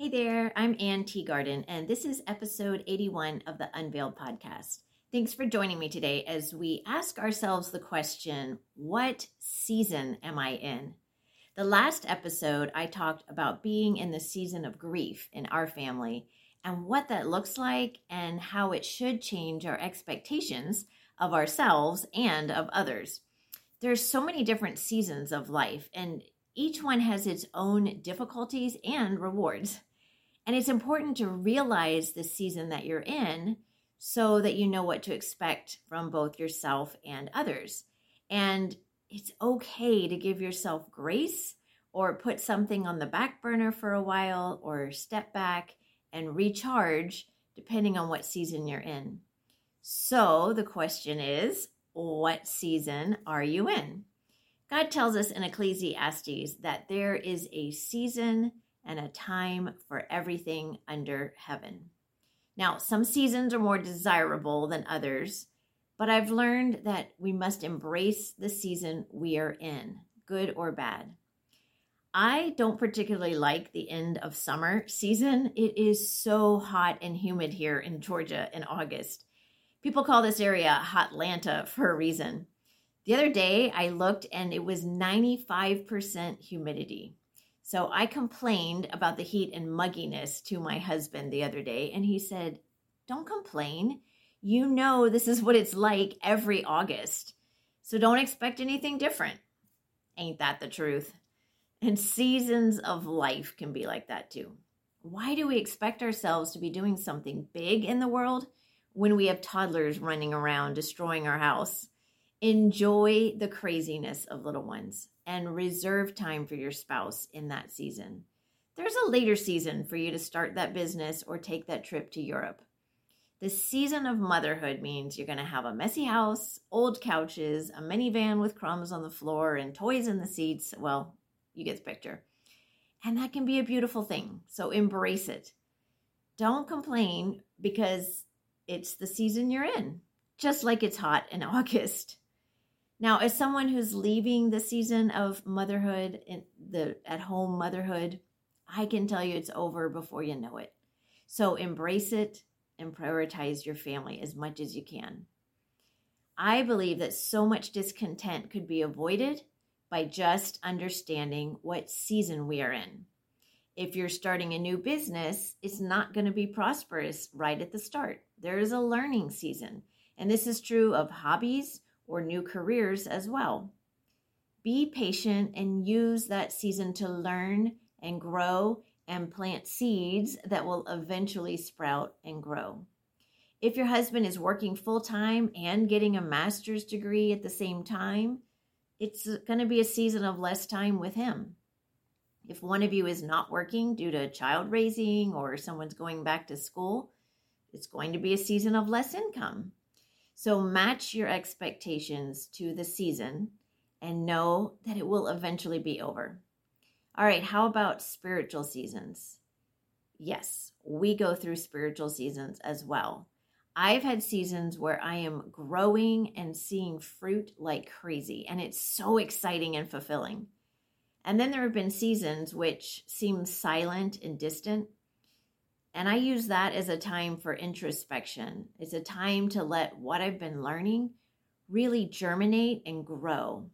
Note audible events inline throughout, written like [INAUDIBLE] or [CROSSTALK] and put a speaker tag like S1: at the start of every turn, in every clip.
S1: Hey there, I'm Ann Teagarden, and this is episode 81 of the Unveiled podcast. Thanks for joining me today as we ask ourselves the question What season am I in? The last episode, I talked about being in the season of grief in our family and what that looks like and how it should change our expectations of ourselves and of others. There's so many different seasons of life, and each one has its own difficulties and rewards. And it's important to realize the season that you're in so that you know what to expect from both yourself and others. And it's okay to give yourself grace or put something on the back burner for a while or step back and recharge depending on what season you're in. So the question is, what season are you in? God tells us in Ecclesiastes that there is a season and a time for everything under heaven. Now, some seasons are more desirable than others, but I've learned that we must embrace the season we are in, good or bad. I don't particularly like the end of summer season. It is so hot and humid here in Georgia in August. People call this area Hot Hotlanta for a reason. The other day I looked and it was 95% humidity. So I complained about the heat and mugginess to my husband the other day, and he said, Don't complain. You know this is what it's like every August. So don't expect anything different. Ain't that the truth? And seasons of life can be like that too. Why do we expect ourselves to be doing something big in the world when we have toddlers running around destroying our house? Enjoy the craziness of little ones and reserve time for your spouse in that season. There's a later season for you to start that business or take that trip to Europe. The season of motherhood means you're going to have a messy house, old couches, a minivan with crumbs on the floor, and toys in the seats. Well, you get the picture. And that can be a beautiful thing. So embrace it. Don't complain because it's the season you're in, just like it's hot in [LAUGHS] August. Now, as someone who's leaving the season of motherhood the at home motherhood, I can tell you it's over before you know it. So embrace it and prioritize your family as much as you can. I believe that so much discontent could be avoided by just understanding what season we are in. If you're starting a new business, it's not going to be prosperous right at the start. There is a learning season. And this is true of hobbies or new careers as well. Be patient and use that season to learn and grow and plant seeds that will eventually sprout and grow. If your husband is working full time and getting a master's degree at the same time, it's going to be a season of less time with him. If one of you is not working due to child raising or someone's going back to school, it's going to be a season of less income. So match your expectations to the season and know that it will eventually be over. All right, how about spiritual seasons? Yes, we go through spiritual seasons as well. I've had seasons where I am growing and seeing fruit like crazy, and it's so exciting and fulfilling. And then there have been seasons which seem silent and distant, and I use that as a time for introspection. It's a time to let what I've been learning really germinate and grow.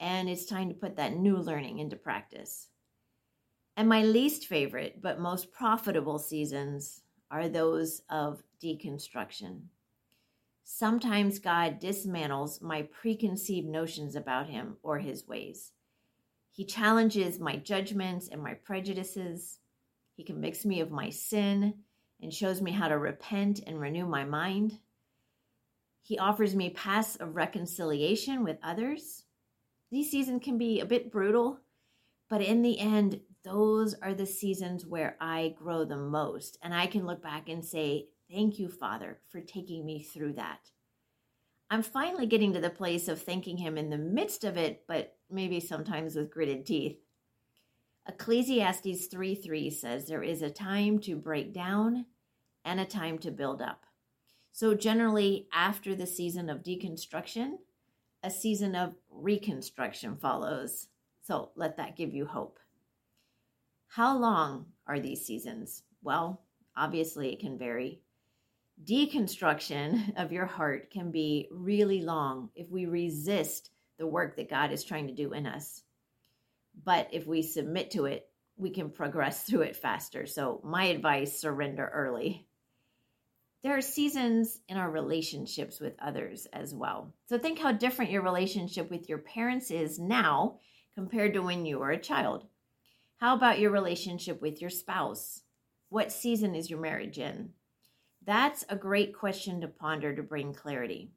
S1: And it's time to put that new learning into practice. And my least favorite, but most profitable seasons are those of deconstruction. Sometimes God dismantles my preconceived notions about Him or His ways. He challenges my judgments and my prejudices. He convicts me of my sin and shows me how to repent and renew my mind. He offers me paths of reconciliation with others. These seasons can be a bit brutal, but in the end, those are the seasons where I grow the most. And I can look back and say, Thank you, Father, for taking me through that. I'm finally getting to the place of thanking Him in the midst of it, but maybe sometimes with gritted teeth. Ecclesiastes 3 3 says there is a time to break down and a time to build up. So, generally, after the season of deconstruction, a season of reconstruction follows. So, let that give you hope. How long are these seasons? Well, obviously, it can vary. Deconstruction of your heart can be really long if we resist the work that God is trying to do in us. But if we submit to it, we can progress [LAUGHS] through it faster. So, my advice surrender early. There are seasons in our relationships with others as well. So, think how different your relationship with your parents is now compared to when you were a child. How about your relationship with your spouse? What season is your marriage in? That's a great question to ponder to bring clarity.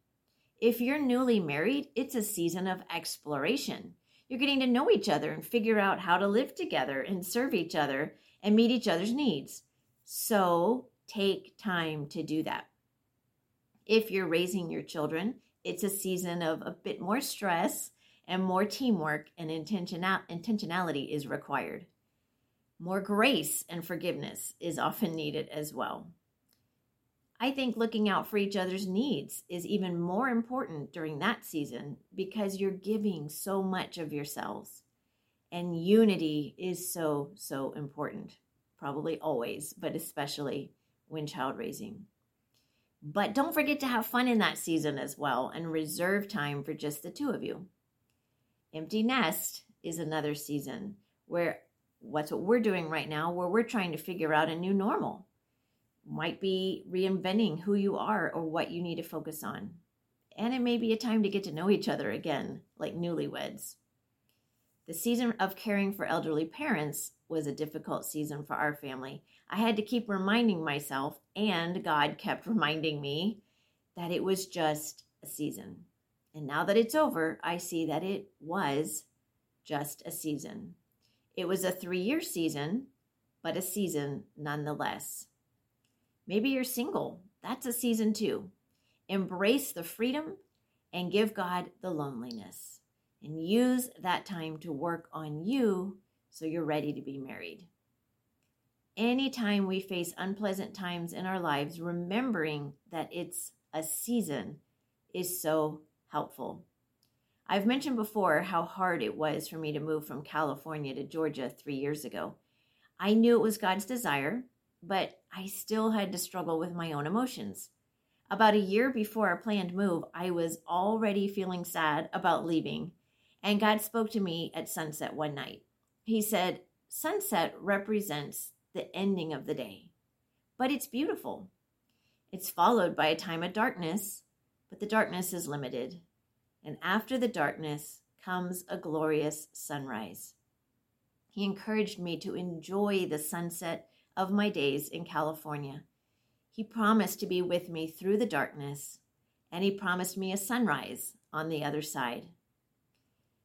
S1: If you're newly married, it's a season of exploration. You're getting to know each other and figure out how to live together and serve each other and meet each other's needs. So take time to do that. If you're raising your children, it's a season of a bit more stress and more teamwork and intentional, intentionality is required. More grace and forgiveness is often needed as well. I think looking out for each other's needs is even more important during that season because you're giving so much of yourselves. And unity is so, so important. Probably always, but especially when child raising. But don't forget to have fun in that season as well and reserve time for just the two of you. Empty nest is another season where what's what we're doing right now, where we're trying to figure out a new normal might be reinventing who you are or what you need to focus on. And it may be a time to get to know each other again, like newlyweds. The season of caring for elderly parents was a difficult season for our family. I had to keep reminding myself, and God kept [LAUGHS] reminding me, that it was just a season. And now that it's over, I see that it was just a season. It was a three year season, but a season nonetheless. Maybe you're single. That's a season too. Embrace the freedom and give God the loneliness. And use that time to work on you so you're ready to be married. Anytime we face unpleasant times in our lives, remembering that it's a season is so helpful. I've mentioned before how hard it was for me to move from California to Georgia three years ago. I knew it was God's desire, but I still had to struggle with my own emotions. About a year before our planned move, I was already feeling sad about leaving, and God spoke to me at sunset one night. He said, Sunset represents the ending of the day, but it's beautiful. It's followed by a time of darkness, but the darkness is limited. And after the darkness comes a glorious sunrise. He encouraged me to enjoy the sunset of my days in California. He promised to be with me through the darkness, and he promised me a sunrise on the other side.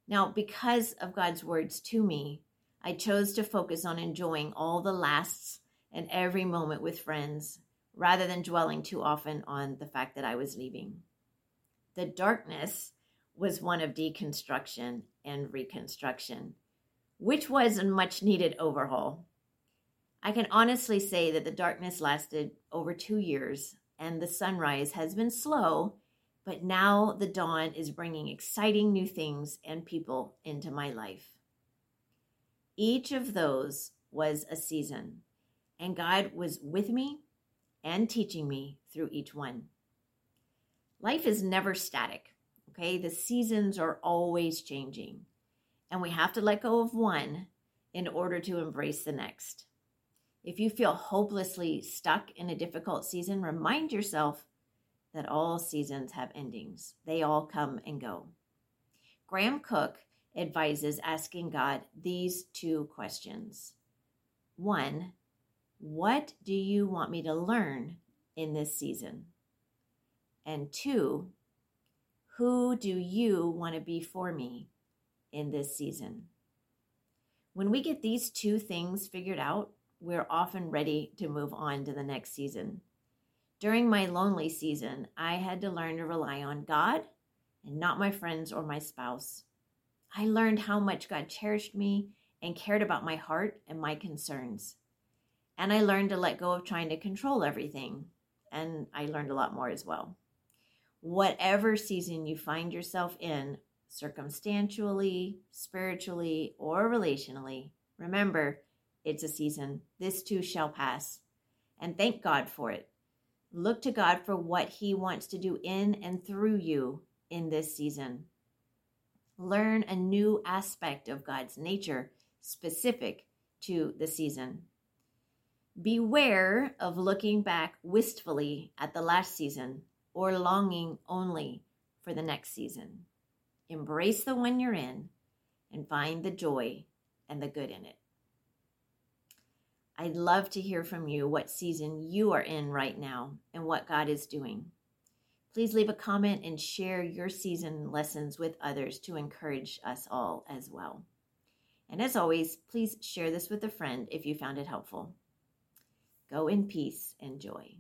S1: Now, because of God's words to me, I chose to focus on enjoying all the lasts and every moment with friends rather than dwelling too often on the fact that I was leaving. The darkness was one of deconstruction and reconstruction, which was a much needed overhaul. I can honestly say that the darkness lasted over two years and the sunrise has been slow, but now the dawn is bringing exciting new things and people into my life. Each of those was a season, and God was with me and teaching me through each one. Life is never static, okay? The seasons are always changing, and we have to let go of one in order to embrace the next. If you feel hopelessly stuck in a difficult season, remind yourself that all seasons have endings. They all come and go. Graham Cooke advises asking God these two questions. One, what do you want me to learn in this season? And two, who do you want to be for me in this season? When we get these two things figured out, we're often ready to move on to the next season. During my lonely season, I had to learn to rely on God and not my friends or my spouse. I learned how much God cherished me and cared about my heart and my concerns. And I learned to let go of trying to control everything. And I learned a lot more as well. Whatever season you find yourself in, circumstantially, spiritually, or relationally, remember it's a season. This too shall pass. And thank God for it. Look to God for what He wants to do in and through you in this season. Learn a new aspect of God's nature specific to the season. Beware of looking back wistfully at the last season or longing only for the next season. Embrace the one you're in and find the joy and the good in it. I'd love to hear from you what season you are in right now and what God is doing. Please leave a comment and share your season lessons with others to encourage us all as well. And as always, please share this with a friend if you found it helpful. Go in peace and joy.